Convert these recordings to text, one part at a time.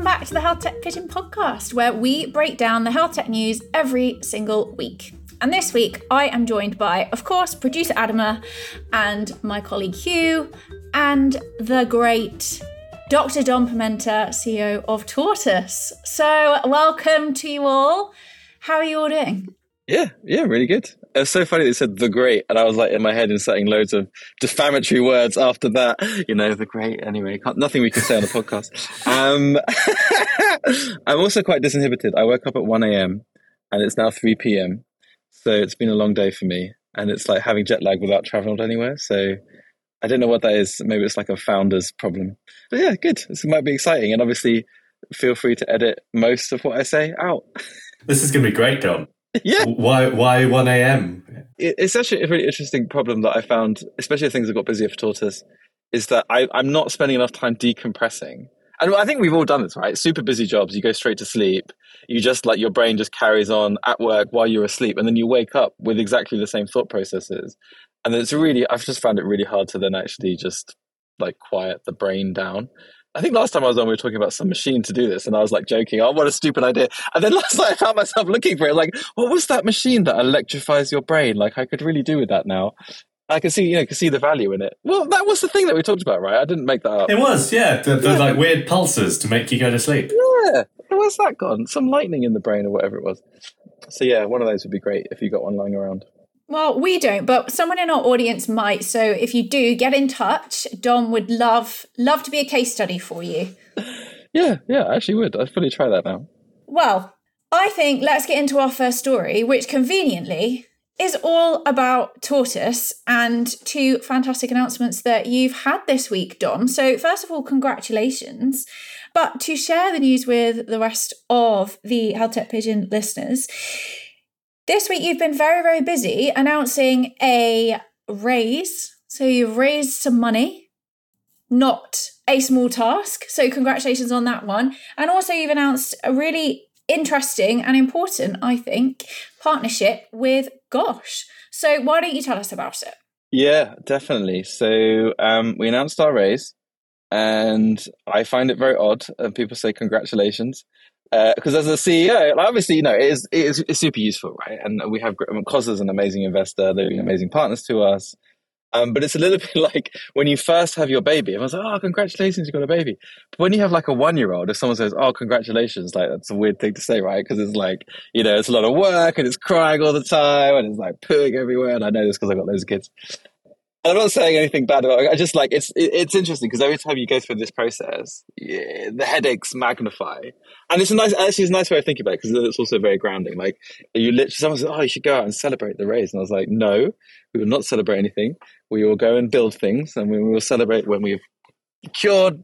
welcome back to the Health Tech Pigeon podcast, where we break down the health tech news every single week. And this week, I am joined by, of course, producer Adama and my colleague Huw, and the great Dr. Dom Pimenta, CEO of TORTUS. So, welcome to you all. How are you all doing? Yeah, yeah, really good. It's so funny they said the great, and I was like in my head inserting loads of defamatory words after that. You know, the great. Anyway, nothing we can say on the podcast. Um, I'm also quite disinhibited. I woke up at 1 a.m. and it's now 3 p.m. So it's been a long day for me, and it's like having jet lag without traveling anywhere. So I don't know what that is. Maybe it's like a founder's problem. But yeah, good. This might be exciting, and obviously, feel free to edit most of what I say out. This is going to be great, Dom. Yeah. Why? Why one a.m.? It's actually a really interesting problem that I found, especially if things have got busier for TORTUS, is that I, I'm not spending enough time decompressing. And I think we've all done this, right? Super busy jobs. You go straight to sleep. You just like your brain just carries on at work while you're asleep, and then you wake up with exactly the same thought processes. And it's really, I've just found it really hard to then actually just like quiet the brain down. I think last time I was on, we were talking about some machine to do this, and I was like joking, "Oh, what a stupid idea!" And then last night, I found myself looking for it. Like, what was that machine that electrifies your brain? Like, I could really do with that now. I can see, you know, can see the value in it. Well, that was the thing that we talked about, right? I didn't make that up. It was, yeah, the, the yeah. like weird pulses to make you go to sleep. Yeah, where's that gone? Some lightning in the brain or whatever it was. So yeah, one of those would be great if you got one lying around. Well, we don't, but someone in our audience might. So if you do, get in touch. Dom would love love to be a case study for you. Yeah, yeah, I actually would. I'd fully try that now. Well, I think let's get into our first story, which conveniently is all about TORTUS and two fantastic announcements that you've had this week, Dom. So, first of all, congratulations. But to share the news with the rest of the Health Tech Pigeon listeners, this week, you've been very, very busy announcing a raise. So you've raised some money, not a small task. So congratulations on that one. And also, you've announced a really interesting and important, I think, partnership with GOSH. So why don't you tell us about it? Yeah, definitely. So um, we announced our raise, and I find it very odd. And people say congratulations because uh, as a CEO, obviously, you know, it is, it is it's super useful, right? And we have Khosla's an amazing investor; they're amazing partners to us. Um, but it's a little bit like when you first have your baby. Everyone's like, "Oh, congratulations, you got a baby." But when you have like a one-year-old, if someone says, "Oh, congratulations," like that's a weird thing to say, right? Because it's like you know, it's a lot of work and it's crying all the time and it's like pooing everywhere. And I know this because I've got loads of kids. I'm not saying anything bad about it. I just like it's it's interesting because every time you go through this process, yeah, the headaches magnify, and it's a nice actually it's a nice way of thinking about it because it's also very grounding. Like you literally someone says, "Oh, you should go out and celebrate the race," and I was like, "No, we will not celebrate anything. We will go and build things, and we will celebrate when we've cured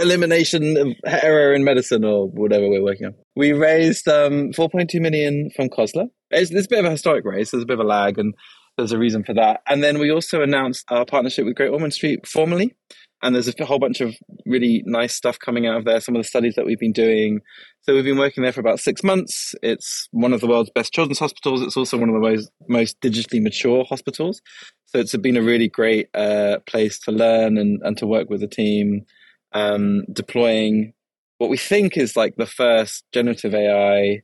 elimination of error in medicine or whatever we're working on." We raised um, 4.2 million from Khosla. It's, it's a bit of a historic race. There's a bit of a lag and there's a reason for that. And then we also announced our partnership with Great Ormond Street formally. And there's a whole bunch of really nice stuff coming out of there, some of the studies that we've been doing. So we've been working there for about six months. It's one of the world's best children's hospitals. It's also one of the most, most digitally mature hospitals. So it's been a really great uh, place to learn and, and to work with the team, um, deploying what we think is like the first generative AI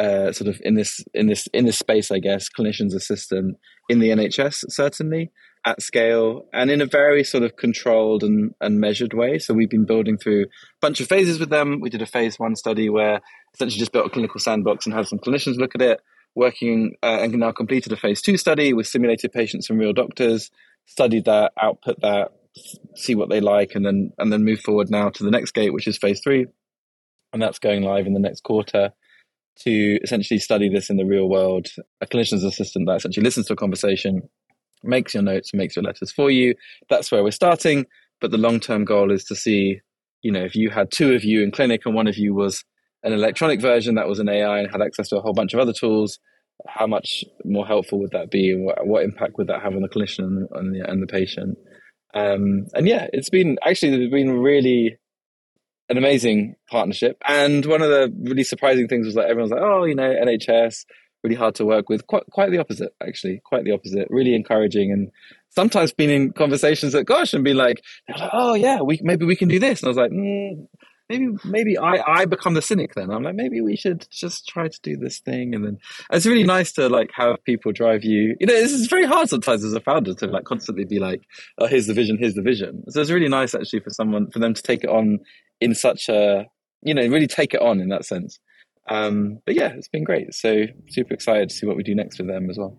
uh, sort of in this in this in this space, I guess, clinician's assistant in the NHS certainly at scale and in a very sort of controlled and, and measured way. So we've been building through a bunch of phases with them. We did a phase one study where essentially just built a clinical sandbox and had some clinicians look at it. Working uh, and now completed a phase two study with simulated patients and real doctors. Studied that, output that, see what they like, and then and then move forward now to the next gate, which is phase three, and that's going live in the next quarter to essentially study this in the real world. A clinician's assistant that essentially listens to a conversation, makes your notes, makes your letters for you. That's where we're starting. But the long term goal is to see, you know, if you had two of you in clinic and one of you was an electronic version that was an AI and had access to a whole bunch of other tools, how much more helpful would that be, and what, what impact would that have on the clinician and the, and the patient? Um, and yeah, it's been actually it's been really an amazing partnership. And one of the really surprising things was that everyone's like, oh, you know, NHS, really hard to work with. Quite, quite the opposite, actually. Quite the opposite. Really encouraging and sometimes been in conversations at GOSH and be like, oh yeah, we maybe we can do this. And I was like, mm, maybe maybe I I become the cynic then. I'm like maybe we should just try to do this thing, and then it's really nice to like have people drive you. You know, this is very hard sometimes as a founder to like constantly be like, oh, here's the vision, here's the vision. So it's really nice actually for someone for them to take it on in such a you know really take it on in that sense. Um, but yeah, it's been great. So super excited to see what we do next with them as well.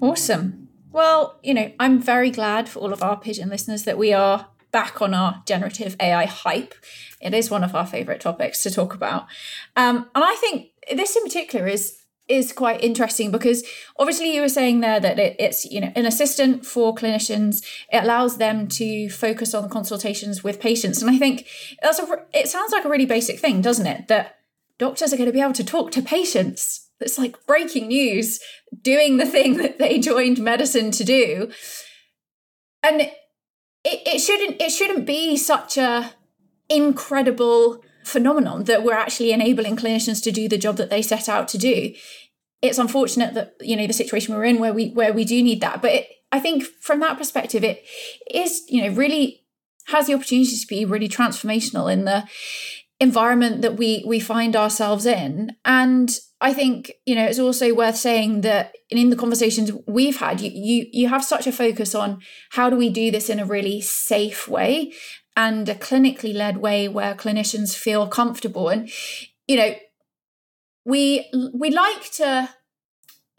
Awesome. Well, you know, I'm very glad for all of our pigeon listeners that we are back on our generative AI hype. It is one of our favorite topics to talk about. Um, and I think this in particular is is quite interesting because obviously you were saying there that it, it's you know an assistant for clinicians. It allows them to focus on consultations with patients. And i think that's a it sounds like a really basic thing doesn't it? That doctors are going to be able to talk to patients. It's like breaking news doing the thing that they joined medicine to do. And it, it shouldn't it shouldn't be such a incredible phenomenon that we're actually enabling clinicians to do the job that they set out to do. It's unfortunate that you know the situation we're in where we where we do need that. But it, i think from that perspective it is you know really has the opportunity to be really transformational in the environment that we we find ourselves in. And i think you know it's also worth saying that in the conversations we've had you you you have such a focus on how do we do this in a really safe way and a clinically led way where clinicians feel comfortable and you know we we like to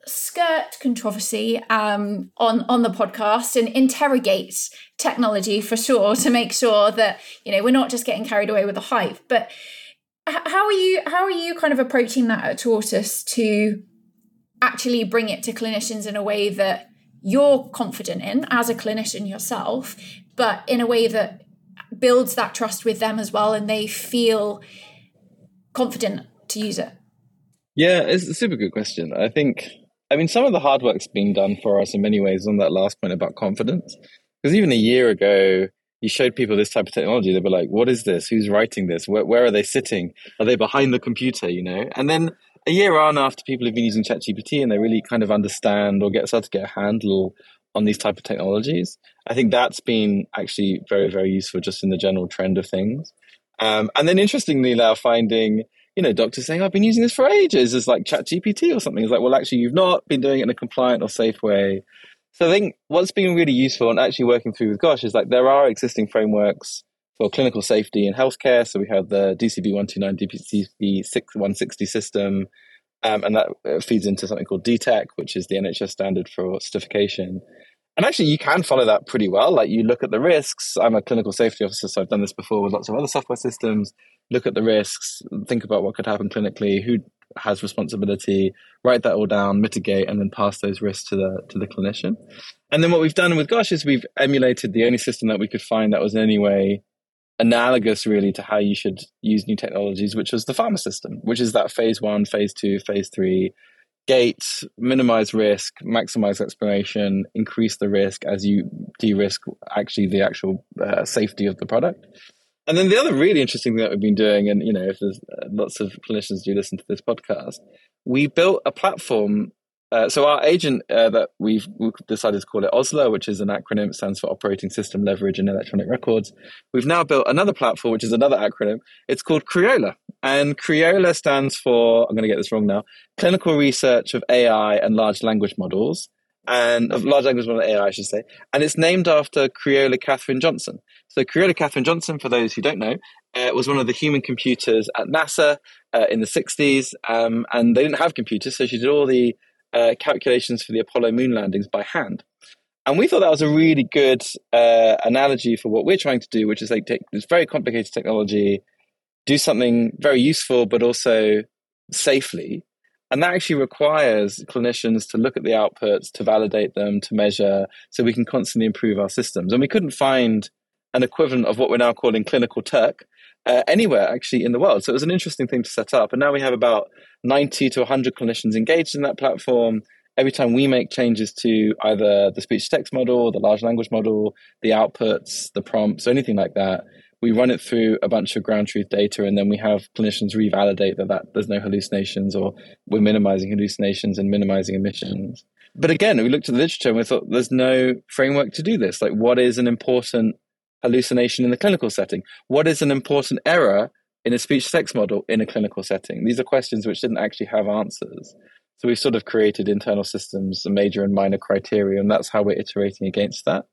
skirt controversy um, on on the podcast and interrogate technology for sure to make sure that you know we're not just getting carried away with the hype. But how are you how are you kind of approaching that at TORTUS to actually bring it to clinicians in a way that you're confident in as a clinician yourself, but in a way that builds that trust with them as well and they feel confident to use it? Yeah, it's a super good question. I think I mean, some of the hard work's been done for us in many ways on that last point about confidence. Because even a year ago, you showed people this type of technology, they'd be like, what is this? Who's writing this? Where, where are they sitting? Are they behind the computer, you know? And then a year on after people have been using ChatGPT and they really kind of understand or get start to get a handle on these type of technologies, I think that's been actually very, very useful just in the general trend of things. Um, and then interestingly now finding you know, doctors saying, I've been using this for ages as like chat GPT or something. It's like, well, actually, you've not been doing it in a compliant or safe way. So I think what's been really useful and actually working through with GOSH is like there are existing frameworks for clinical safety in healthcare. So we have the DCB 129 DCB 160 system, um, and that uh, feeds into something called DTAC, which is the NHS standard for certification. And actually, you can follow that pretty well. Like you look at the risks. I'm a clinical safety officer, so I've done this before with lots of other software systems. Look at the risks, think about what could happen clinically, who has responsibility, write that all down, mitigate, and then pass those risks to the to the clinician. And then what we've done with GOSH is we've emulated the only system that we could find that was in any way analogous really to how you should use new technologies, which was the pharma system, which is that phase one, phase two, phase three Gates minimize risk, maximize explanation, increase the risk as you de-risk actually the actual uh, safety of the product. And then the other really interesting thing that we've been doing, and you know, if there's uh, lots of clinicians do listen to this podcast, we built a platform uh, so our agent uh, that we've, we've, decided to call it Osler, which is an acronym, stands for Operating System Leverage and Electronic Records. We've now built another platform, which is another acronym. It's called Creola, and Creola stands for I'm going to get this wrong now: Clinical Research of AI and Large Language Models, and of large language model AI, I should say. And it's named after Creola Katherine Johnson. So Creola Katherine Johnson, for those who don't know, uh, was one of the human computers at NASA uh, in the 60s, um, and they didn't have computers, so she did all the uh, calculations for the Apollo moon landings by hand. And we thought that was a really good uh, analogy for what we're trying to do, which is like take this very complicated technology, do something very useful, but also safely. And that actually requires clinicians to look at the outputs, to validate them, to measure, so we can constantly improve our systems. And we couldn't find an equivalent of what we're now calling clinical Turk uh, anywhere actually in the world. So it was an interesting thing to set up. And now we have about 90 to 100 clinicians engaged in that platform. Every time we make changes to either the speech text model, the large language model, the outputs, the prompts, or anything like that, we run it through a bunch of ground truth data and then we have clinicians revalidate that, that there's no hallucinations or we're minimizing hallucinations and minimizing omissions. But again, we looked at the literature and we thought there's no framework to do this. Like, what is an important hallucination in the clinical setting? What is an important error in a speech text model in a clinical setting? These are questions which didn't actually have answers. So we've sort of created internal systems, major and minor criteria, and that's how we're iterating against that.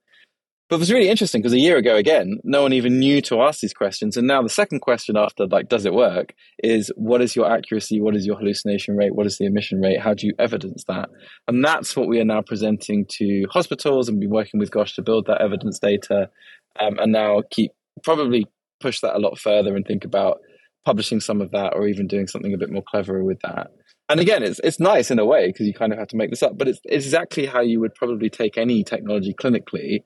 But it was really interesting because a year ago, again, no one even knew to ask these questions. And now the second question after, like, does it work, is what is your accuracy? What is your hallucination rate? What is the omission rate? How do you evidence that? And that's what we are now presenting to hospitals and be working with GOSH to build that evidence data. Um, and now keep probably push that a lot further and think about publishing some of that or even doing something a bit more clever with that. And again, it's it's nice in a way because you kind of have to make this up, but it's, it's exactly how you would probably take any technology clinically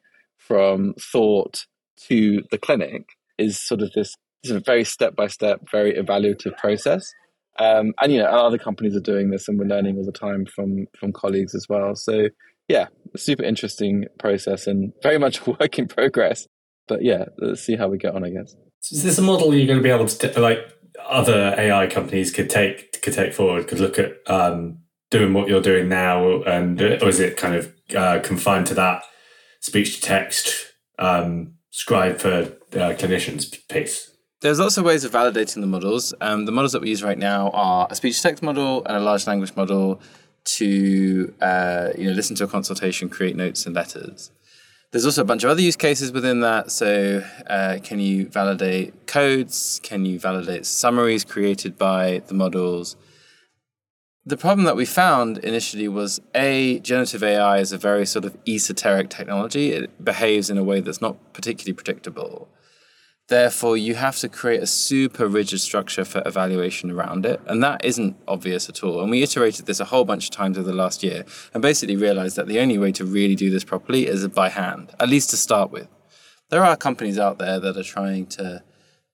from thought to the clinic is sort of this of very step by step, very evaluative process. Um, and you know, other companies are doing this, and we're learning all the time from from colleagues as well. So yeah, super interesting process and very much a work in progress. But yeah, let's see how we get on. I guess. So is this a model you're going to be able to t- like other AI companies could take could take forward? Could look at um, doing what you're doing now, and or is it kind of uh, confined to that speech to text um, scribe for uh, clinicians piece? There's lots of ways of validating the models. Um, the models that we use right now are a speech to text model and a large language model to uh, you know listen to a consultation, create notes and letters. There's also a bunch of other use cases within that. So, uh, can you validate codes? Can you validate summaries created by the models? The problem that we found initially was A, generative AI is a very sort of esoteric technology. It behaves in a way that's not particularly predictable. Therefore, you have to create a super rigid structure for evaluation around it. And that isn't obvious at all. And we iterated this a whole bunch of times over the last year and basically realized that the only way to really do this properly is by hand, at least to start with. There are companies out there that are trying to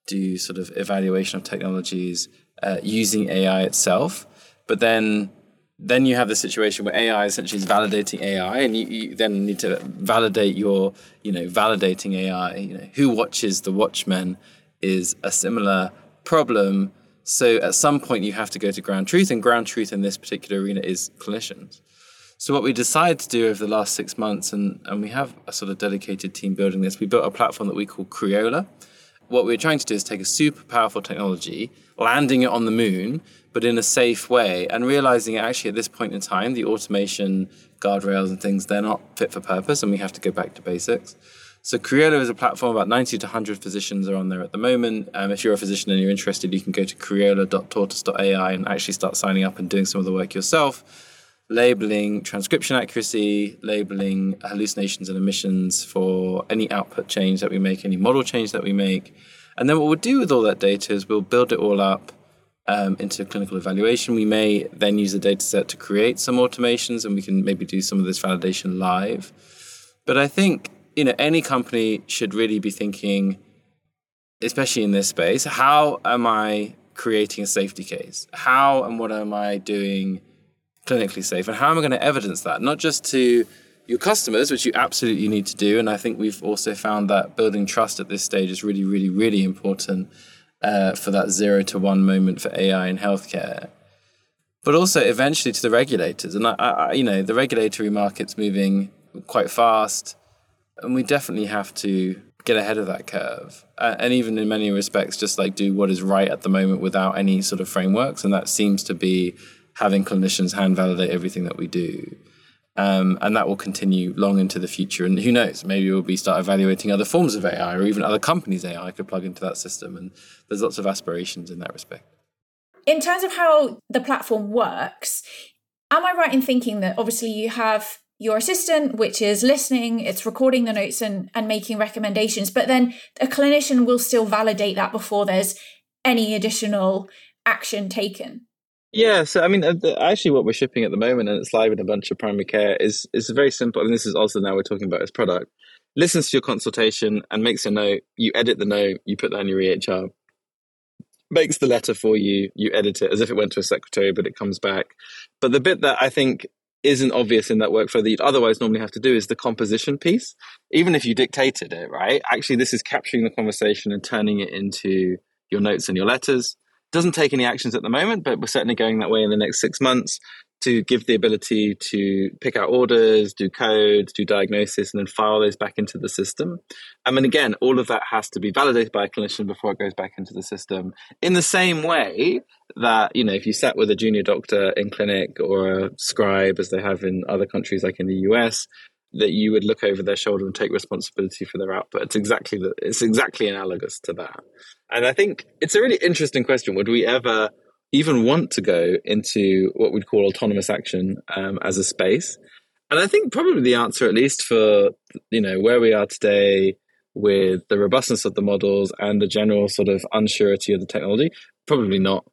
do sort of evaluation of technologies uh, using AI itself but then then you have the situation where AI essentially is validating AI, and you, you, then need to validate your, you know, validating AI. You know, who watches the Watchmen is a similar problem. So at some point you have to go to ground truth, and ground truth in this particular arena is clinicians. So what we decided to do over the last six months, and, and we have a sort of dedicated team building this, we built a platform that we call Creola. What we're trying to do is take a super powerful technology, landing it on the moon, but in a safe way, and realizing actually at this point in time, the automation guardrails and things, they're not fit for purpose, and we have to go back to basics. So Creola is a platform, about 90 to 100 physicians are on there at the moment. Um, if you're a physician and you're interested, you can go to creola.tortus.ai and actually start signing up and doing some of the work yourself, labeling transcription accuracy, labeling hallucinations and omissions for any output change that we make, any model change that we make. And then what we'll do with all that data is we'll build it all up um, into clinical evaluation. We may then use the data set to create some automations and we can maybe do some of this validation live. But I think, you know, any company should really be thinking, especially in this space, how am I creating a safety case? How and what am I doing clinically safe? And how am I going to evidence that? Not just to your customers, which you absolutely need to do. And I think we've also found that building trust at this stage is really, really, really important uh, for that zero to one moment for AI in healthcare, but also eventually to the regulators. And I, I, you know, the regulatory market's moving quite fast, and we definitely have to get ahead of that curve. Uh, and even in many respects, just like do what is right at the moment without any sort of frameworks. And that seems to be having clinicians hand validate everything that we do. Um, and that will continue long into the future. And who knows, maybe we'll be start evaluating other forms of AI or even other companies' AI could plug into that system. And there's lots of aspirations in that respect. In terms of how the platform works, am I right in thinking that obviously you have your assistant, which is listening, it's recording the notes and, and making recommendations, but then a clinician will still validate that before there's any additional action taken? Yeah, so I mean, uh, actually, what we're shipping at the moment, and it's live in a bunch of primary care, is is very simple. And this is also now we're talking about as product. Listens to your consultation and makes a note. You edit the note. You put that in your EHR. Makes the letter for you. You edit it as if it went to a secretary, but it comes back. But the bit that I think isn't obvious in that workflow that you'd otherwise normally have to do is the composition piece. Even if you dictated it, right? Actually, this is capturing the conversation and turning it into your notes and your letters doesn't take any actions at the moment, but we're certainly going that way in the next six months. to give the ability to pick out orders, do codes, do diagnosis, and then file those back into the system. I mean, again, all of that has to be validated by a clinician before it goes back into the system. In the same way that, you know, if you sat with a junior doctor in clinic or a scribe, as they have in other countries like in the US, that you would look over their shoulder and take responsibility for their output. It's exactly the, it's exactly analogous to that. And I think it's a really interesting question. Would we ever even want to go into what we'd call autonomous action um, as a space? And I think probably the answer, at least for you know where we are today, with the robustness of the models and the general sort of unsurety of the technology, probably not.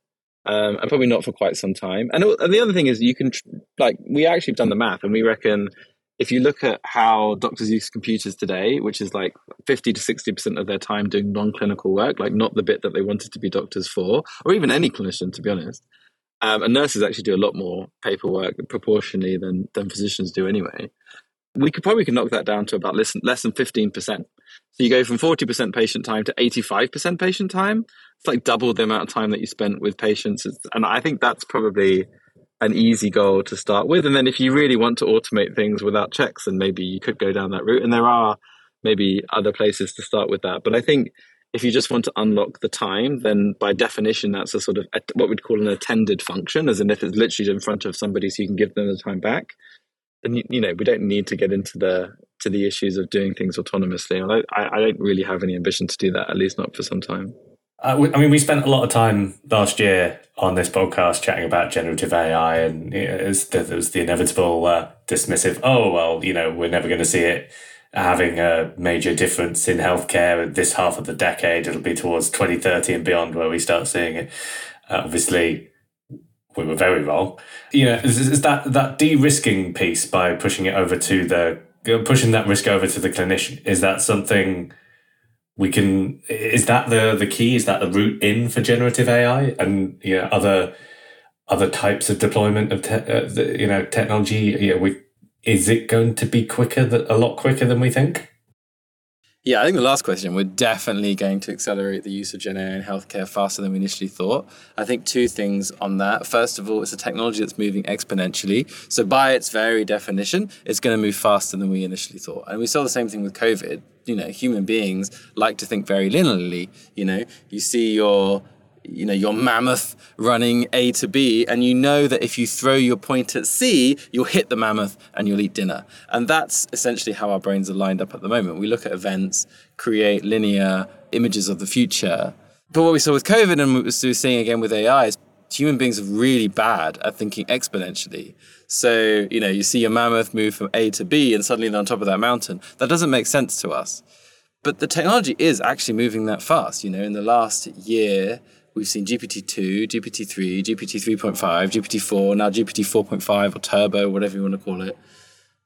Um, and probably not for quite some time. And, and the other thing is, you can like we actually have done the math, and we reckon if you look at how doctors use computers today, which is like 50 to 60% of their time doing non clinical work, like not the bit that they wanted to be doctors for, or even any clinician, to be honest. Um, and nurses actually do a lot more paperwork proportionally than, than physicians do anyway. We could probably could knock that down to about less, less than 15%. So you go from 40% patient time to 85% patient time. It's like double the amount of time that you spent with patients. And I think that's probably an easy goal to start with. And then if you really want to automate things without checks, then maybe you could go down that route. And there are maybe other places to start with that. But I think if you just want to unlock the time, then by definition, that's a sort of what we'd call an attended function, as in if it's literally in front of somebody so you can give them the time back. Then, you know, we don't need to get into the to the issues of doing things autonomously. I, I don't really have any ambition to do that, at least not for some time. Uh, I mean, we spent a lot of time last year on this podcast chatting about generative AI, and there was the inevitable uh, dismissive, oh, well, you know, we're never going to see it having a major difference in healthcare in this half of the decade. It'll be towards 2030 and beyond where we start seeing it. Uh, obviously, we were very wrong. You know, is, is that, that de risking piece by pushing it over to the pushing that risk over to the clinician, is that something we can is that the the key? Is that the route in for generative ai and know other other types of deployment of te- uh, the, you know technology? Know, we is it going to be quicker a lot quicker than we think yeah, I think the last question, we're definitely going to accelerate the use of Gen AI in healthcare faster than we initially thought. I think two things on that. First of all, it's a technology that's moving exponentially. So, by its very definition, it's going to move faster than we initially thought. And we saw the same thing with COVID. You know, human beings like to think very linearly. You know, you see your you know your mammoth running A to B, and you know that if you throw your point at C, you'll hit the mammoth and you'll eat dinner. And that's essentially how our brains are lined up at the moment. We look at events, create linear images of the future. But what we saw with COVID and what we're seeing again with AI is human beings are really bad at thinking exponentially. So, you know, you see a mammoth move from A to B and suddenly they're on top of that mountain. That doesn't make sense to us. But the technology is actually moving that fast. You know, in the last year, We've seen GPT-2, GPT-3, GPT 3.5, GPT-4, now GPT 4.5 or Turbo, whatever you want to call it.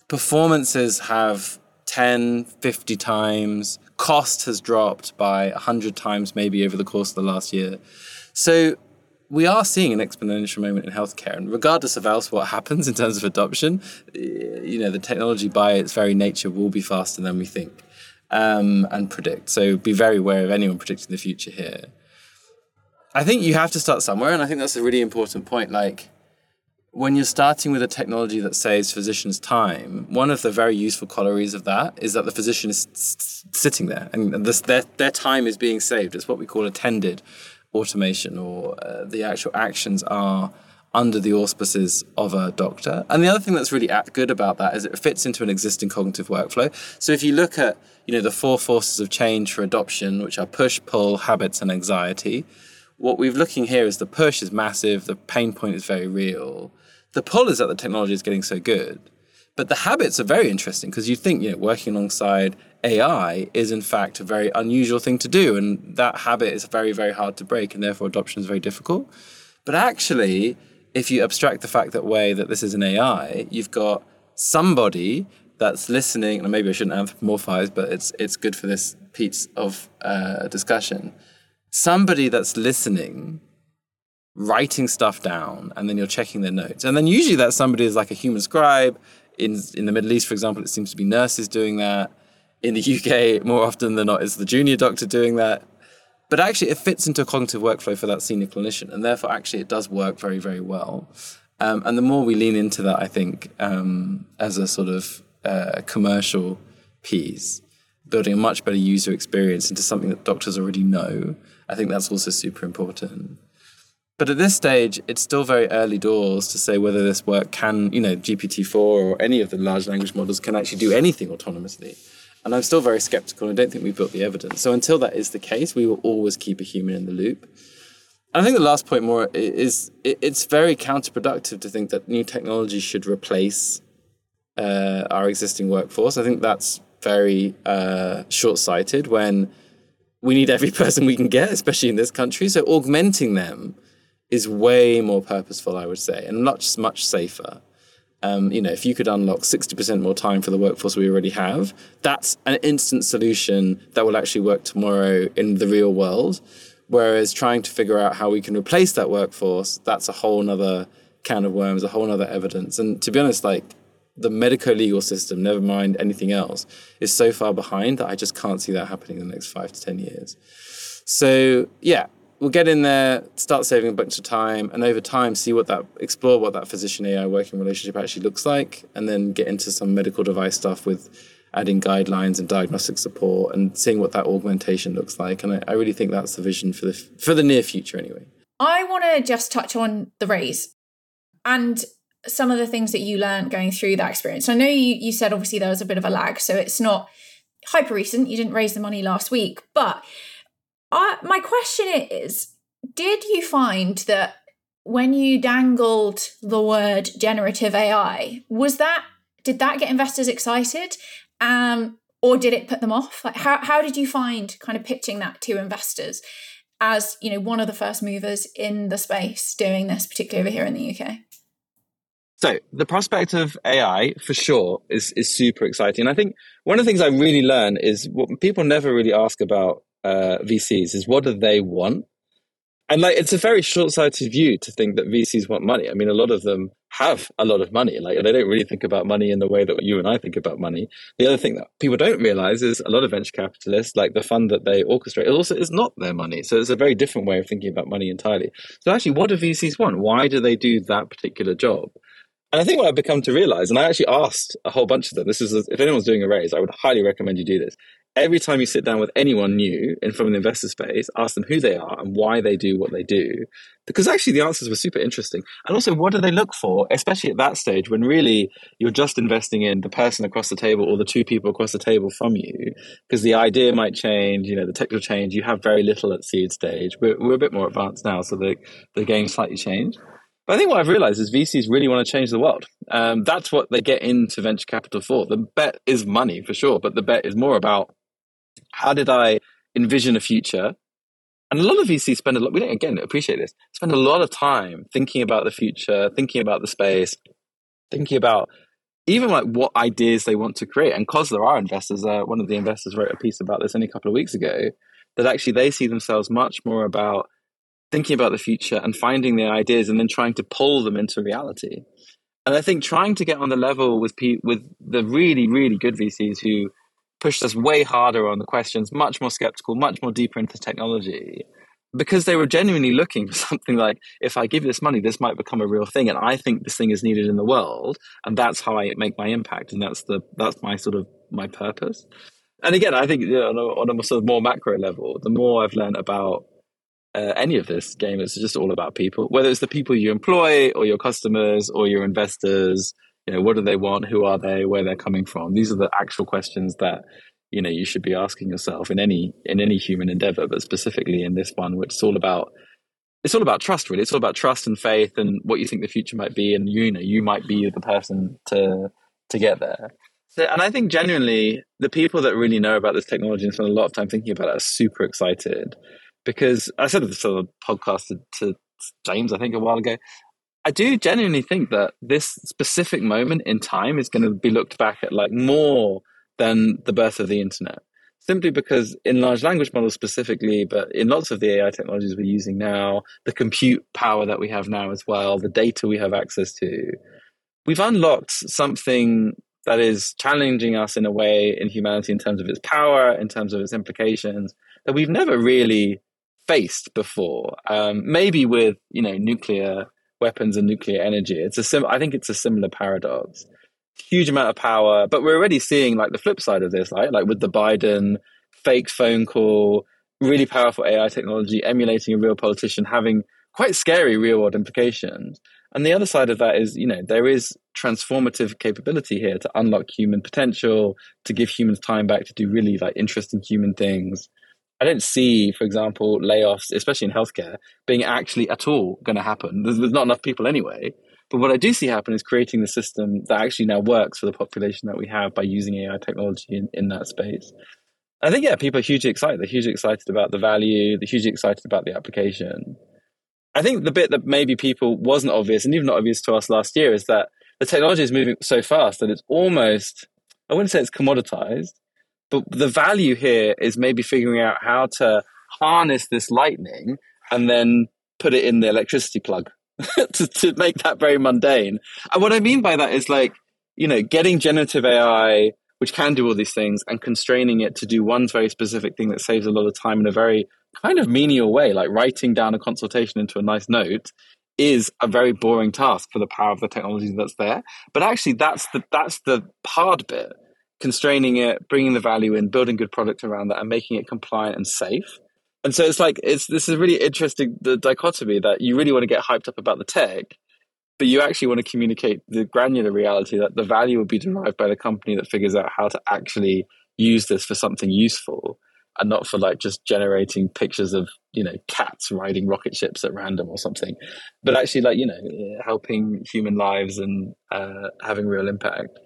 Performances have 10, 50 times. Cost has dropped by 100 times maybe over the course of the last year. So we are seeing an exponential moment in healthcare. And regardless of else what happens in terms of adoption, you know, the technology by its very nature will be faster than we think um, and predict. So be very aware of anyone predicting the future here. I think you have to start somewhere, and I think that's a really important point. Like, when you're starting with a technology that saves physicians time, one of the very useful corollaries of that is that the physician is sitting there and this, their, their time is being saved. It's what we call attended automation, or uh, the actual actions are under the auspices of a doctor. And the other thing that's really good about that is it fits into an existing cognitive workflow. So if you look at you know the four forces of change for adoption, which are push, pull, habits, and anxiety, what we're looking here is the push is massive, the pain point is very real. The pull is that the technology is getting so good. But the habits are very interesting because you think, you know, working alongside AI is in fact a very unusual thing to do. And that habit is very, very hard to break, and therefore adoption is very difficult. But actually, if you abstract the fact that way that this is an AI, you've got somebody that's listening, and maybe I shouldn't anthropomorphize, but it's it's good for this piece of uh, discussion somebody that's listening writing stuff down and then you're checking their notes. And then usually that somebody is like a human scribe. In in the middle east for example it seems to be nurses doing that. In the uk more often than not it's the junior doctor doing that. But actually it fits into a cognitive workflow for that senior clinician and therefore actually it does work very very well. Um, and the more we lean into that, I think, um, as a sort of uh, commercial piece, building a much better user experience into something that doctors already know, I think that's also super important. But at this stage, it's still very early doors to say whether this work can, you know, GPT-4 or any of the large language models can actually do anything autonomously. And I'm still very skeptical. and I don't think we've built the evidence. So until that is the case, we will always keep a human in the loop. And I think the last point more is it's very counterproductive to think that new technology should replace uh, our existing workforce. I think that's very uh, short sighted when we need every person we can get, especially in this country. So augmenting them is way more purposeful, I would say, and much, much safer. Um, you know, if you could unlock 60% more time for the workforce we already have, that's an instant solution that will actually work tomorrow in the real world. Whereas trying to figure out how we can replace that workforce, that's a whole nother can of worms, a whole nother evidence. And to be honest, like the medico legal system, never mind anything else, is so far behind that I just can't see that happening in the next five to 10 years. So, yeah, we'll get in there, start saving a bunch of time, and over time see what that explore what that physician AI working relationship actually looks like, and then get into some medical device stuff with adding guidelines and diagnostic support and seeing what that augmentation looks like. And I, I really think that's the vision for the for the near future anyway. I want to just touch on the raise and some of the things that you learned going through that experience. I know you, you said obviously there was a bit of a lag, so it's not hyper recent. You didn't raise the money last week, but I, my question is did you find that when you dangled the word generative AI, was that did that get investors excited? Um, or did it put them off? Like how, how did you find kind of pitching that to investors as, you know, one of the first movers in the space doing this, particularly over here in the UK? So the prospect of AI for sure is is super exciting. And I think one of the things I really learn is what people never really ask about uh, VCs is what do they want? And like it's a very short-sighted view to think that VCs want money. I mean, a lot of them have a lot of money. Like they don't really think about money in the way that you and I think about money. The other thing that people don't realize is a lot of venture capitalists, like the fund that they orchestrate, it also is not their money. So it's a very different way of thinking about money entirely. So actually, what do VCs want? Why do they do that particular job? And I think what I've become to realize, and I actually asked a whole bunch of them, this is, if anyone's doing a raise, I would highly recommend you do this. Every time you sit down with anyone new in from an investor space, ask them who they are and why they do what they do. Because actually the answers were super interesting. And also, what do they look for, especially at that stage when really you're just investing in the person across the table or the two people across the table from you? Because the idea might change, you know, the tech will change. You have very little at seed stage. We're, we're a bit more advanced now, so the, the game slightly changed. But I think what I've realized is VCs really want to change the world. Um, that's what they get into venture capital for. The bet is money for sure, but the bet is more about how did I envision a future? And a lot of VCs spend a lot, we don't again appreciate this, spend a lot of time thinking about the future, thinking about the space, thinking about even like what ideas they want to create. And because there are investors, uh, one of the investors wrote a piece about this only a couple of weeks ago, that actually they see themselves much more about thinking about the future and finding the ideas and then trying to pull them into reality. And I think trying to get on the level with with the really really good VCs who pushed us way harder on the questions, much more skeptical, much more deeper into technology, because they were genuinely looking for something like, if I give this money, this might become a real thing, and I think this thing is needed in the world, and that's how I make my impact, and that's the that's my sort of my purpose. And again, I think you know, on, a, on a sort of more macro level, the more I've learned about uh, any of this game. It's just all about people, whether it's the people you employ or your customers or your investors. You know, what do they want? Who are they? Where they're coming from? These are the actual questions that you know you should be asking yourself in any in any human endeavor, but specifically in this one, which is all about it's all about trust really it's all about trust and faith and what you think the future might be and you know you might be the person to to get there so, and i think genuinely the people that really know about this technology and spend a lot of time thinking about it are super excited because I said this on a podcast to, to James, I think, a while ago. I do genuinely think that this specific moment in time is going to be looked back at like more than the birth of the internet. Simply because in large language models specifically, but in lots of the AI technologies we're using now, the compute power that we have now as well, the data we have access to, we've unlocked something that is challenging us in a way in humanity in terms of its power, in terms of its implications, that we've never really faced before. Um, maybe with you know nuclear weapons and nuclear energy. It's a sim- I think it's a similar paradox. Huge amount of power, but we're already seeing like the flip side of this, right? Like with the Biden fake phone call, really powerful AI technology emulating a real politician, having quite scary real world implications. And the other side of that is, you know, there is transformative capability here to unlock human potential, to give humans time back to do really like interesting human things. I don't see, for example, layoffs, especially in healthcare, being actually at all going to happen. There's, there's, not enough people anyway. But what I do see happen is creating the system that actually now works for the population that we have by using AI technology in, in that space. I think, yeah, people are hugely excited. They're hugely excited about the value, they're hugely excited about the application. I think the bit that maybe people wasn't obvious and even not obvious to us last year is that the technology is moving so fast that it's almost, I wouldn't say it's commoditized, but the value here is maybe figuring out how to harness this lightning and then put it in the electricity plug to, to make that very mundane. And what I mean by that is like, you know, getting generative AI, which can do all these things, and constraining it to do one very specific thing that saves a lot of time in a very kind of menial way, like writing down a consultation into a nice note, is a very boring task for the power of the technology that's there. But actually, that's the that's the hard bit constraining it, bringing the value in, building good product around that, and making it compliant and safe. And so it's like it's this is really interesting the dichotomy that you really want to get hyped up about the tech, but you actually want to communicate the granular reality that the value will be derived by the company that figures out how to actually use this for something useful and not for like just generating pictures of you know cats riding rocket ships at random or something but actually like you know helping human lives and uh, having real impact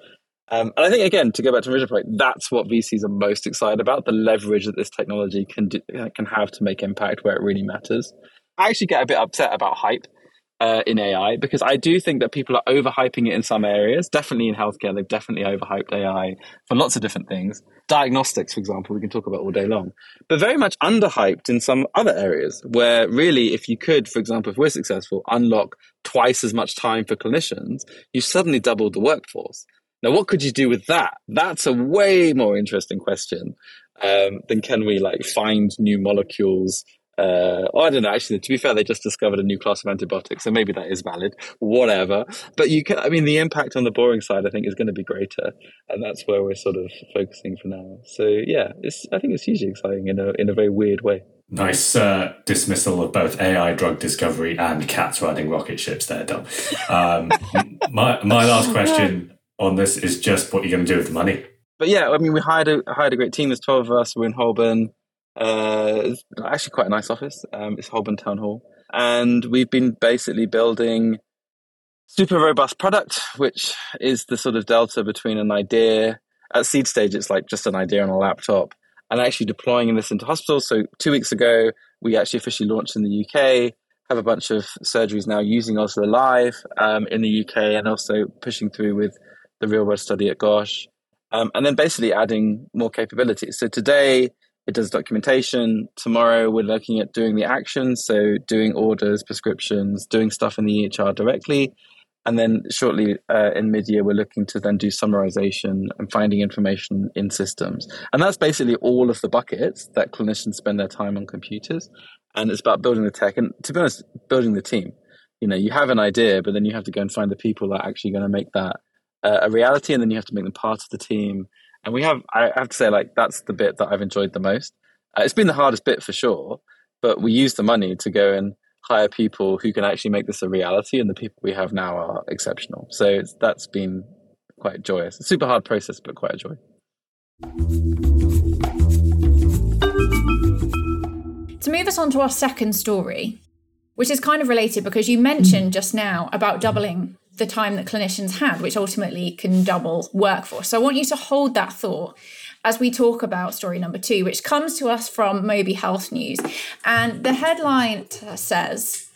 um, and I think again, to go back to the original point, that's what VCs are most excited about: the leverage that this technology can do, uh, can have to make impact where it really matters. I actually get a bit upset about hype uh, in AI because I do think that people are overhyping it in some areas. Definitely in healthcare, they've definitely overhyped AI for lots of different things. Diagnostics, for example, we can talk about all day long, but very much underhyped in some other areas where really, if you could, for example, if we're successful, unlock twice as much time for clinicians, you suddenly doubled the workforce. Now, what could you do with that? That's a way more interesting question um, than can we like find new molecules. Uh, oh, I don't know. Actually, to be fair, they just discovered a new class of antibiotics, so maybe that is valid. Whatever. But you can. I mean, the impact on the boring side, I think, is going to be greater, and that's where we're sort of focusing for now. So yeah, it's. I think it's hugely exciting in a in a very weird way. Nice uh, dismissal of both AI drug discovery and cats riding rocket ships there, Dom. Um, my, my last question on this is just what you're going to do with the money. But yeah, I mean, we hired a hired a great team. There's 12 of us. We're in Holborn. Uh, actually quite a nice office. Um, it's Holborn Town Hall. And we've been basically building super robust product, which is the sort of delta between an idea at seed stage, it's like just an idea on a laptop and actually deploying this into hospitals. So two weeks ago, we actually officially launched in the UK, have a bunch of surgeries now using Osler Live um, in the UK and also pushing through with the real world study at GOSH, um, and then basically adding more capabilities. So today it does documentation. Tomorrow we're looking at doing the actions, so doing orders, prescriptions, doing stuff in the EHR directly. And then shortly uh, in mid year, we're looking to then do summarization and finding information in systems. And that's basically all of the buckets that clinicians spend their time on computers. And it's about building the tech and, to be honest, building the team. You know, you have an idea, but then you have to go and find the people that are actually going to make that uh, a reality, and then you have to make them part of the team. And we have, I have to say, like that's the bit that I've enjoyed the most. Uh, it's been the hardest bit for sure, but we use the money to go and hire people who can actually make this a reality, and the people we have now are exceptional. So that's been quite joyous. A super hard process, but quite a joy. To move us on to our second story, which is kind of related because you mentioned just now about doubling the time that clinicians had, which ultimately can double workforce. So I want you to hold that thought as we talk about story number two, which comes to us from MobiHealthNews. And the headline says,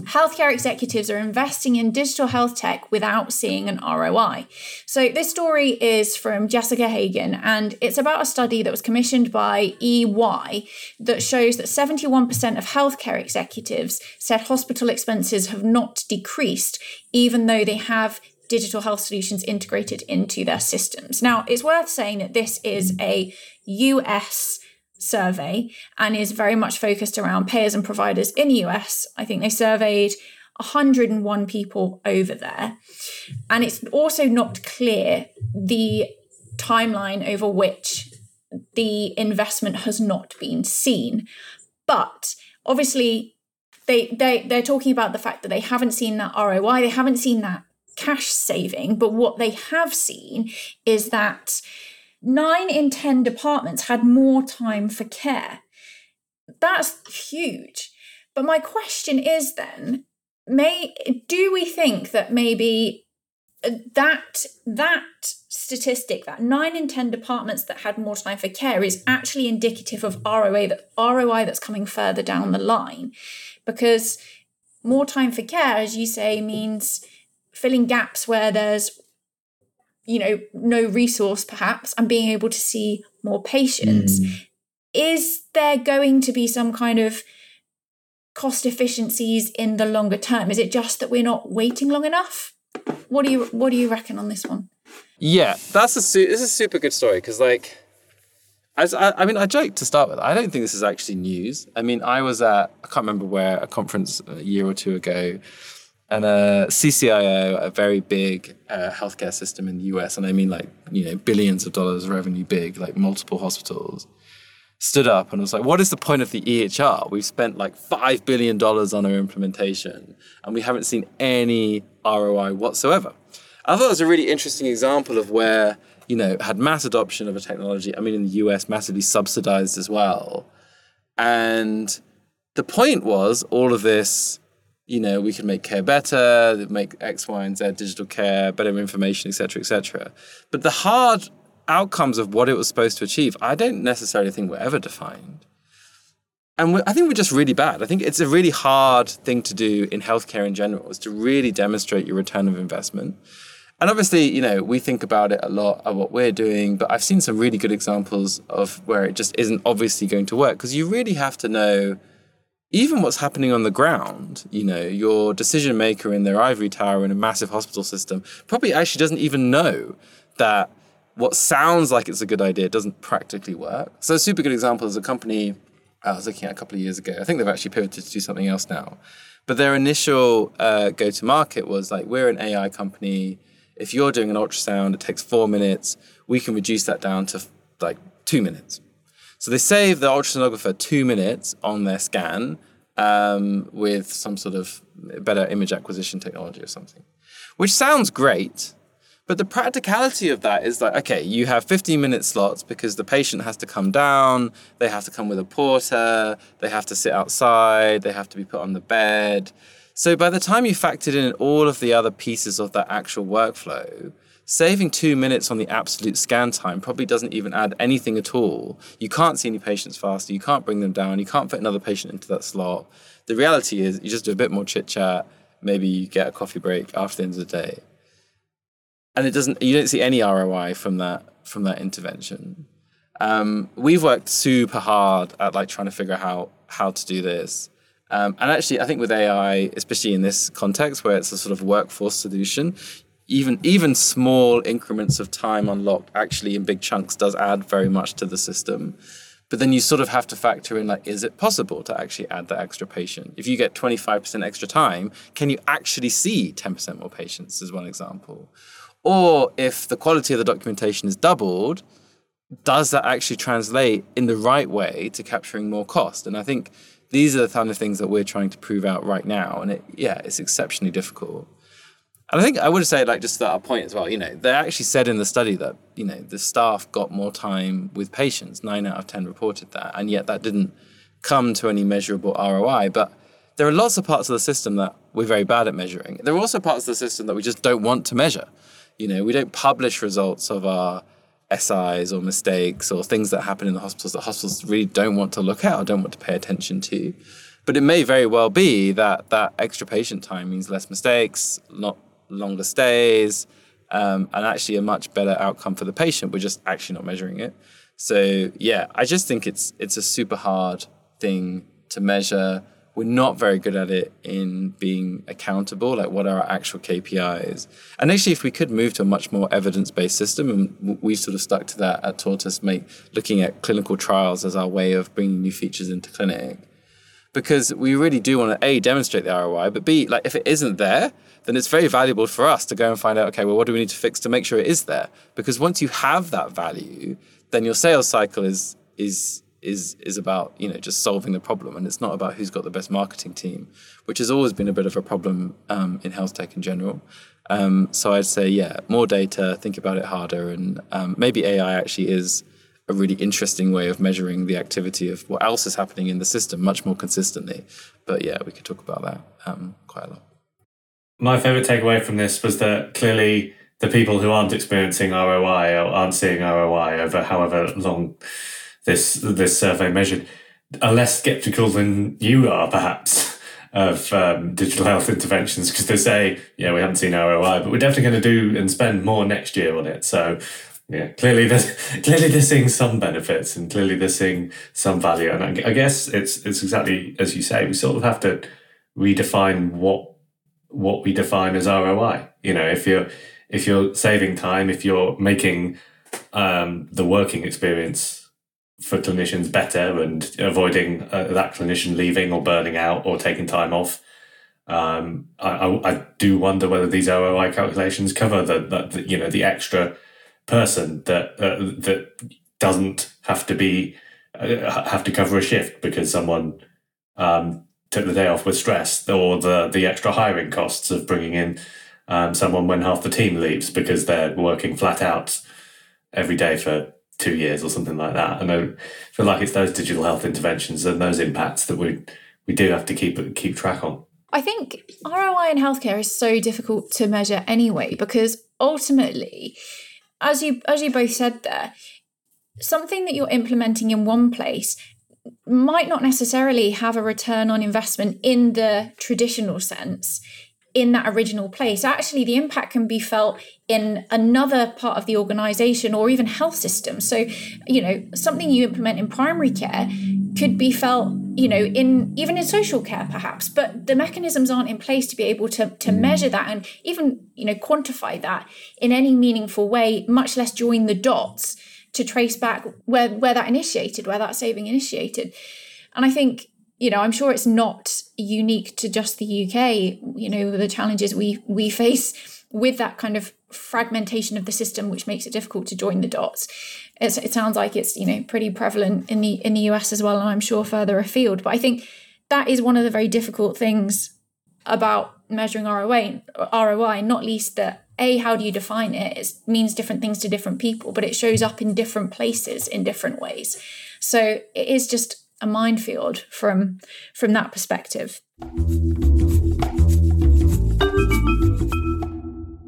healthcare executives are investing in digital health tech without seeing an ROI. So, this story is from Jessica Hagen, and it's about a study that was commissioned by EY that shows that 71% of healthcare executives said hospital expenses have not decreased, even though they have digital health solutions integrated into their systems. Now, it's worth saying that this is a US survey and is very much focused around payers and providers in the US. I think they surveyed 101 people over there. And it's also not clear the timeline over which the investment has not been seen. But obviously, they, they, they're talking about the fact that they haven't seen that ROI, they haven't seen that cash saving. But what they have seen is that nine in 10 departments had more time for care. That's huge. But my question is then, may do we think that maybe uh, that that statistic that 9 in 10 departments that had more time for care is actually indicative of ROI that ROI that's coming further down the line because more time for care as you say means filling gaps where there's you know no resource perhaps and being able to see more patients. Mm. is there going to be some kind of cost efficiencies in the longer term? Is it just that we're not waiting long enough? What do you what do you reckon on this one? Yeah that's a su- this is a super good story because like as I, I mean i joked to start with i don't think this is actually news. I mean i was at i can't remember where a conference a year or two ago and a CCIO, a very big uh, healthcare system in the US, and I mean like you know billions of dollars revenue, big like multiple hospitals, stood up and was like, "What is the point of the EHR? We've spent like five billion dollars on our implementation, and we haven't seen any ROI whatsoever." I thought it was a really interesting example of where you know had mass adoption of a technology. I mean, in the US, massively subsidized as well, and the point was all of this you know, we can make care better, make X, Y, and Z digital care, better information, etc., etc. But the hard outcomes of what it was supposed to achieve, I don't necessarily think were ever defined. And I think we're just really bad. I think it's a really hard thing to do in healthcare in general, is to really demonstrate your return of investment. And obviously, you know, we think about it a lot of what we're doing, but I've seen some really good examples of where it just isn't obviously going to work because you really have to know even what's happening on the ground, you know, your decision maker in their ivory tower in a massive hospital system probably actually doesn't even know that what sounds like it's a good idea doesn't practically work. So a super good example is a company I was looking at a couple of years ago. I think they've actually pivoted to do something else now. But their initial uh, go to market was like, we're an AI company. If you're doing an ultrasound, it takes four minutes. We can reduce that down to like two minutes. So they save the ultrasonographer two minutes on their scan um, with some sort of better image acquisition technology or something, which sounds great. But the practicality of that is like, okay, you have 15 minute slots because the patient has to come down, they have to come with a porter, they have to sit outside, they have to be put on the bed. So by the time you factored in all of the other pieces of that actual workflow, saving two minutes on the absolute scan time probably doesn't even add anything at all. You can't see any patients faster, you can't bring them down, you can't fit another patient into that slot. The reality is, you just do a bit more chit chat, maybe you get a coffee break after the end of the day. And it doesn't, you don't see any ROI from that, from that intervention. Um, we've worked super hard at like trying to figure out how, how to do this. Um, and actually, I think with AI, especially in this context where it's a sort of workforce solution, even even small increments of time unlocked actually in big chunks does add very much to the system. But then you sort of have to factor in like, is it possible to actually add that extra patient? If you get 25% extra time, can you actually see 10% more patients, as one example? Or if the quality of the documentation is doubled, does that actually translate in the right way to capturing more cost? And I think these are the kind of things that we're trying to prove out right now. And it, yeah, it's exceptionally difficult. And I think I would say, like, just that point as well, you know, they actually said in the study that, you know, the staff got more time with patients. Nine out of 10 reported that. And yet that didn't come to any measurable ROI. But there are lots of parts of the system that we're very bad at measuring. There are also parts of the system that we just don't want to measure. You know, we don't publish results of our SIs or mistakes or things that happen in the hospitals that hospitals really don't want to look at or don't want to pay attention to. But it may very well be that that extra patient time means less mistakes, not longer stays, um, and actually a much better outcome for the patient. We're just actually not measuring it. So yeah, I just think it's it's a super hard thing to measure. We're not very good at it in being accountable, like what are our actual KPIs. And actually, if we could move to a much more evidence-based system, and we've sort of stuck to that at TORTUS, make looking at clinical trials as our way of bringing new features into clinic. because we really do want to a demonstrate the ROI, but b like if it isn't there, then it's very valuable for us to go and find out okay, well, what do we need to fix to make sure it is there? Because once you have that value, then your sales cycle is is is is about you know just solving the problem, and it's not about who's got the best marketing team, which has always been a bit of a problem um, in health tech in general. Um, so I'd say yeah, more data, think about it harder, and um, maybe AI actually is a really interesting way of measuring the activity of what else is happening in the system much more consistently. But yeah, we could talk about that um, quite a lot. My favorite takeaway from this was that clearly the people who aren't experiencing ROI or aren't seeing ROI over however long this this survey measured are less skeptical than you are, perhaps, of um, digital health interventions because they say, yeah, we haven't seen ROI, but we're definitely going to do and spend more next year on it. So, yeah, clearly clearly they're seeing some benefits and clearly they're seeing some value. And I, I guess it's it's exactly as you say. We sort of have to redefine what what we define as ROI. You know, if you're if you're saving time, if you're making um, the working experience for clinicians better and avoiding uh, that clinician leaving or burning out or taking time off. Um, I, I, I, do wonder whether these ROI calculations cover the, the, the you know the extra person that uh, that doesn't have to be uh, have to cover a shift because someone um, took the day off with stress or the the extra hiring costs of bringing in um, someone when half the team leaves because they're working flat out every day for two years or something like that. And I feel like it's those digital health interventions and those impacts that we we do have to keep keep track on. I think ROI in healthcare is so difficult to measure anyway because ultimately, as you as you both said there, something that you're implementing in one place might not necessarily have a return on investment in the traditional sense in that original place. Actually, the impact can be felt in another part of the organization or even health system. So, you know, something you implement in primary care could be felt, you know, in even in social care perhaps, but the mechanisms aren't in place to be able to to measure that and even, you know, quantify that in any meaningful way, much less join the dots to trace back where where that initiated, where that saving initiated. And I think you know, I'm sure it's not unique to just the UK. You know, the challenges we we face with that kind of fragmentation of the system, which makes it difficult to join the dots. It's, it sounds like it's you know pretty prevalent in the in the US as well, and I'm sure further afield. But I think that is one of the very difficult things about measuring ROI, ROI, not least that a how do you define it? It means different things to different people, but it shows up in different places in different ways. So it is just a minefield from from that perspective.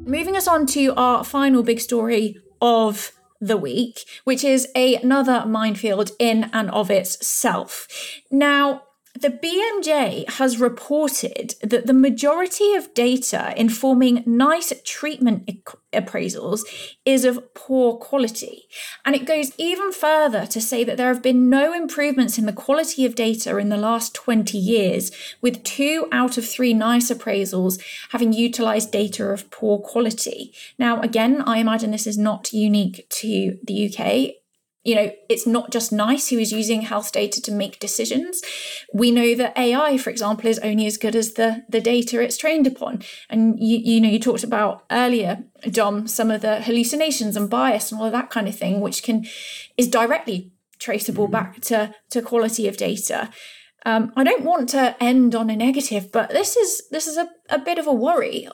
Moving us on to our final big story of the week, which is a, another minefield in and of itself. Now, the BMJ has reported that the majority of data informing NICE treatment appraisals is of poor quality. And it goes even further to say that there have been no improvements in the quality of data in the last 20 years, with two out of three NICE appraisals having utilized data of poor quality. Now, again, I imagine this is not unique to the UK you know, it's not just NICE who is using health data to make decisions. We know that AI, for example, is only as good as the, the data it's trained upon. And you, you know, you talked about earlier, Dom, some of the hallucinations and bias and all of that kind of thing, which can is directly traceable back to, to quality of data. Um, I don't want to end on a negative, but this is this is a, a bit of a worry.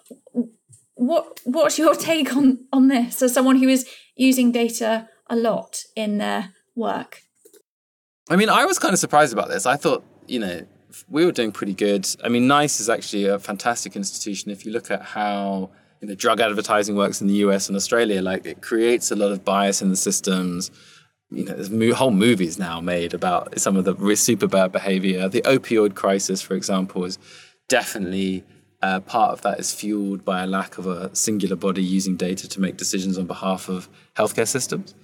What what's your take on on this as someone who is using data a lot in their work. I mean, I was kind of surprised about this. I thought, you know, we were doing pretty good. I mean, NICE is actually a fantastic institution. If you look at how you know, drug advertising works in the US and Australia, like it creates a lot of bias in the systems. You know, there's whole movies now made about some of the super bad behavior. The opioid crisis, for example, is definitely uh, part of that is fueled by a lack of a singular body using data to make decisions on behalf of healthcare systems.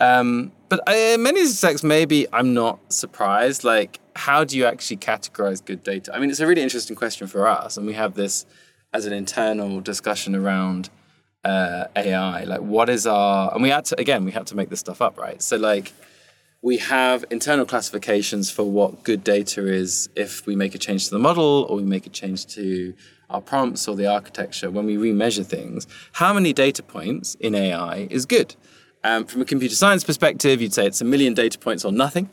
Um, but in many respects, maybe I'm not surprised. Like, how do you actually categorize good data? I mean, it's a really interesting question for us, and we have this as an internal discussion around uh, AI. Like, what is our? And we had to again, we had to make this stuff up, right? So, like, we have internal classifications for what good data is if we make a change to the model or we make a change to our prompts or the architecture when we remeasure things. How many data points in AI is good? Um, from a computer science perspective, you'd say it's a million data points or nothing.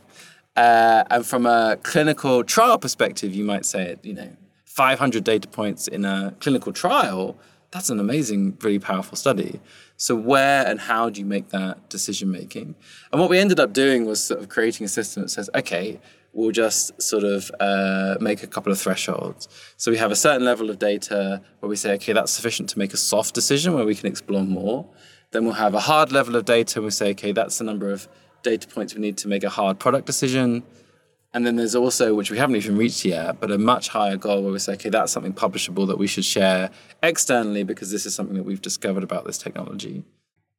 Uh, and from a clinical trial perspective, you might say, you know, 500 data points in a clinical trial, that's an amazing, really powerful study. So where and how do you make that decision making? And what we ended up doing was sort of creating a system that says, okay, we'll just sort of uh, make a couple of thresholds. So we have a certain level of data where we say, okay, that's sufficient to make a soft decision where we can explore more. Then we'll have a hard level of data and we say, okay, that's the number of data points we need to make a hard product decision. And then there's also, which we haven't even reached yet, but a much higher goal where we say, okay, that's something publishable that we should share externally because this is something that we've discovered about this technology.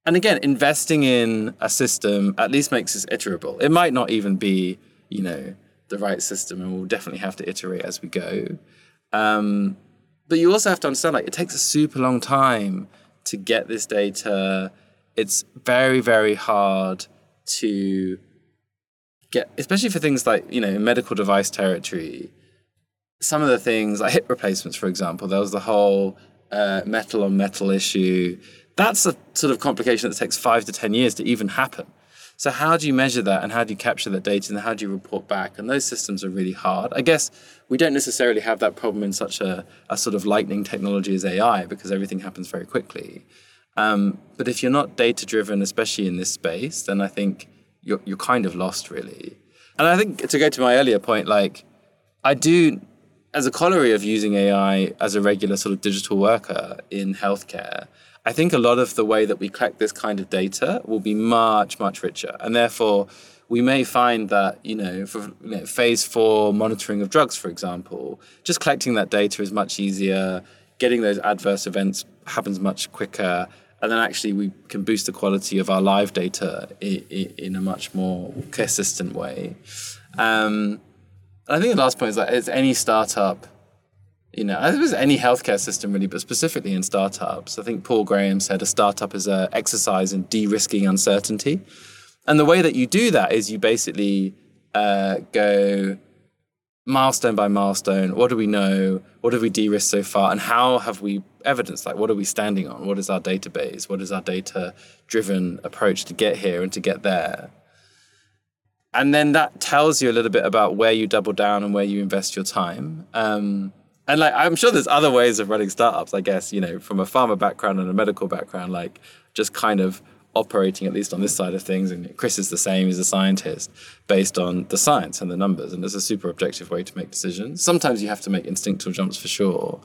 And again, investing in a system at least makes us iterable. It might not even be, you know, the right system, and we'll definitely have to iterate as we go. Um, but you also have to understand, like, it takes a super long time to get this data. It's very, very hard to get, especially for things like, you know, medical device territory, some of the things like hip replacements, for example, there was the whole uh, metal on metal issue. That's a sort of complication that takes five to 10 years to even happen. So, how do you measure that and how do you capture that data and how do you report back? And those systems are really hard. I guess we don't necessarily have that problem in such a, a sort of lightning technology as AI because everything happens very quickly. Um, but if you're not data driven, especially in this space, then I think you're, you're kind of lost, really. And I think to go to my earlier point, like, I do, as a corollary of using AI as a regular sort of digital worker in healthcare, I think a lot of the way that we collect this kind of data will be much, much richer. And therefore, we may find that, you know, for you know, phase four monitoring of drugs, for example, just collecting that data is much easier. Getting those adverse events happens much quicker. And then actually, we can boost the quality of our live data in, a much more consistent way. Um, I think the last point is that it's any startup you know, I it's any healthcare system really, but specifically in startups. I think Paul Graham said a startup is an exercise in de-risking uncertainty, and the way that you do that is you basically uh, go milestone by milestone. What do we know? What have we de-risked so far? And how have we evidence? Like, what are we standing on? What is our database? What is our data-driven approach to get here and to get there? And then that tells you a little bit about where you double down and where you invest your time. Um, and like I'm sure there's other ways of running startups, I guess, you know, from a pharma background and a medical background, like just kind of operating at least on this side of things. And Chris is the same, he's a scientist based on the science and the numbers. And there's a super objective way to make decisions. Sometimes you have to make instinctual jumps for sure.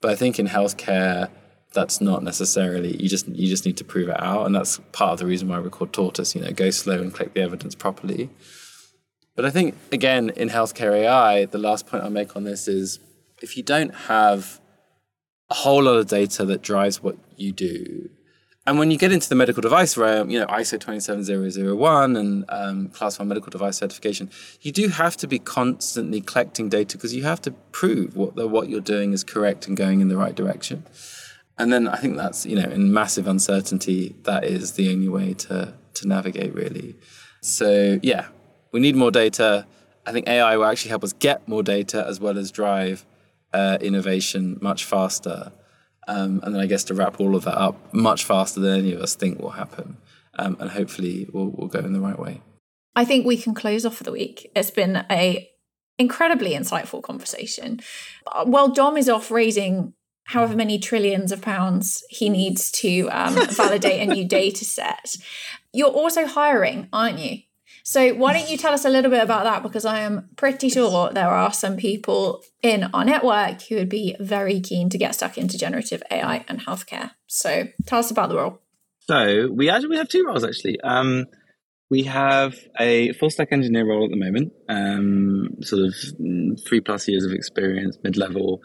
But I think in healthcare, that's not necessarily you just you just need to prove it out. And that's part of the reason why we call tortoise, you know, go slow and collect the evidence properly. But I think again in healthcare AI, the last point I'll make on this is if you don't have a whole lot of data that drives what you do, and when you get into the medical device realm, you know, ISO 27001 and um, Class 1 medical device certification, you do have to be constantly collecting data because you have to prove what, what you're doing is correct and going in the right direction. And then I think that's, you know, in massive uncertainty, that is the only way to, to navigate, really. So, yeah, we need more data. I think AI will actually help us get more data as well as drive uh, innovation much faster. Um, and then I guess to wrap all of that up much faster than any of us think will happen. Um, and hopefully we'll, we'll go in the right way. I think we can close off for the week. It's been a incredibly insightful conversation. While Dom is off raising however many trillions of pounds he needs to um, validate a new data set, you're also hiring, aren't you? So, why don't you tell us a little bit about that? Because I am pretty sure there are some people in our network who would be very keen to get stuck into generative AI and healthcare. So, tell us about the role. So, we actually we have two roles actually. Um, we have a full stack engineer role at the moment, um, sort of three plus years of experience, mid level,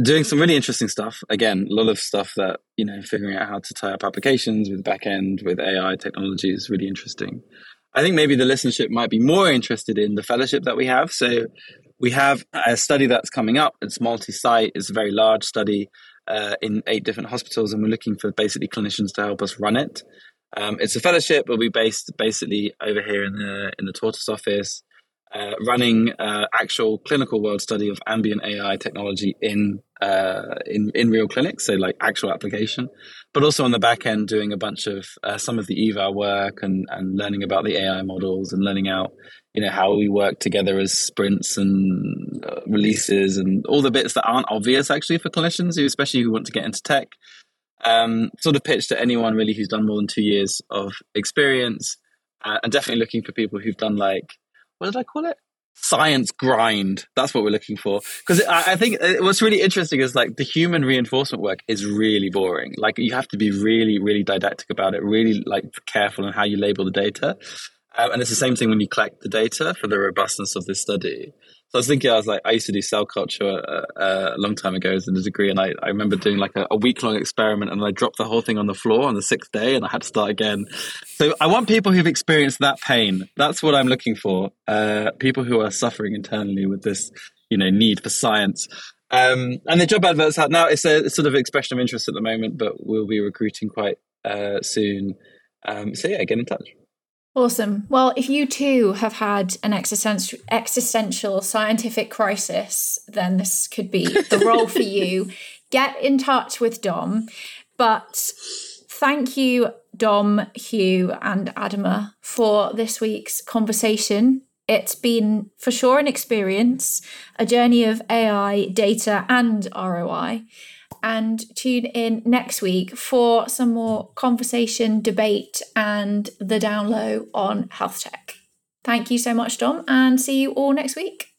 doing some really interesting stuff. Again, a lot of stuff that, you know, figuring out how to tie up applications with backend, with AI technology is really interesting. I think maybe the listenership might be more interested in the fellowship that we have. So we have a study that's coming up. It's multi-site. It's a very large study uh, in eight different hospitals, and we're looking for basically clinicians to help us run it. Um, it's a fellowship. We'll be based basically over here in the in the TORTUS office, uh, running uh, actual clinical world study of ambient AI technology in uh, in in real clinics, so like actual application, but also on the back end doing a bunch of uh, some of the eval work and and learning about the AI models and learning out you know how we work together as sprints and uh, releases and all the bits that aren't obvious actually for clinicians who especially who want to get into tech. Um, sort of pitch to anyone really who's done more than two years of experience uh, and definitely looking for people who've done like what did i call it science grind. That's what we're looking for. Because I, I, think uh, what's really interesting is like the human reinforcement work is really boring. Like you have to be really really didactic about it really like careful in how you label the data. Um, and it's the same thing when you collect the data for the robustness of this study. So I was thinking, I was like, I used to do cell culture uh, uh, a long time ago as a degree, and I, I remember doing like a, a week long experiment, and I dropped the whole thing on the floor on the sixth day, and I had to start again. So I want people who've experienced that pain. That's what I'm looking for. Uh, people who are suffering internally with this, you know, need for science. Um, and the job adverts out now. It's a, sort of expression of interest at the moment, but we'll be recruiting quite uh, soon. Um, so yeah, get in touch. Awesome. Well, if you too have had an existential, existential scientific crisis, then this could be the role for you. Get in touch with Dom. But thank you, Dom, Huw, and Adama, for this week's conversation. It's been for sure an experience, a journey of AI, data, and ROI and tune in next week for some more conversation, debate, and the down low on health tech. Thank you so much, Dom, and see you all next week.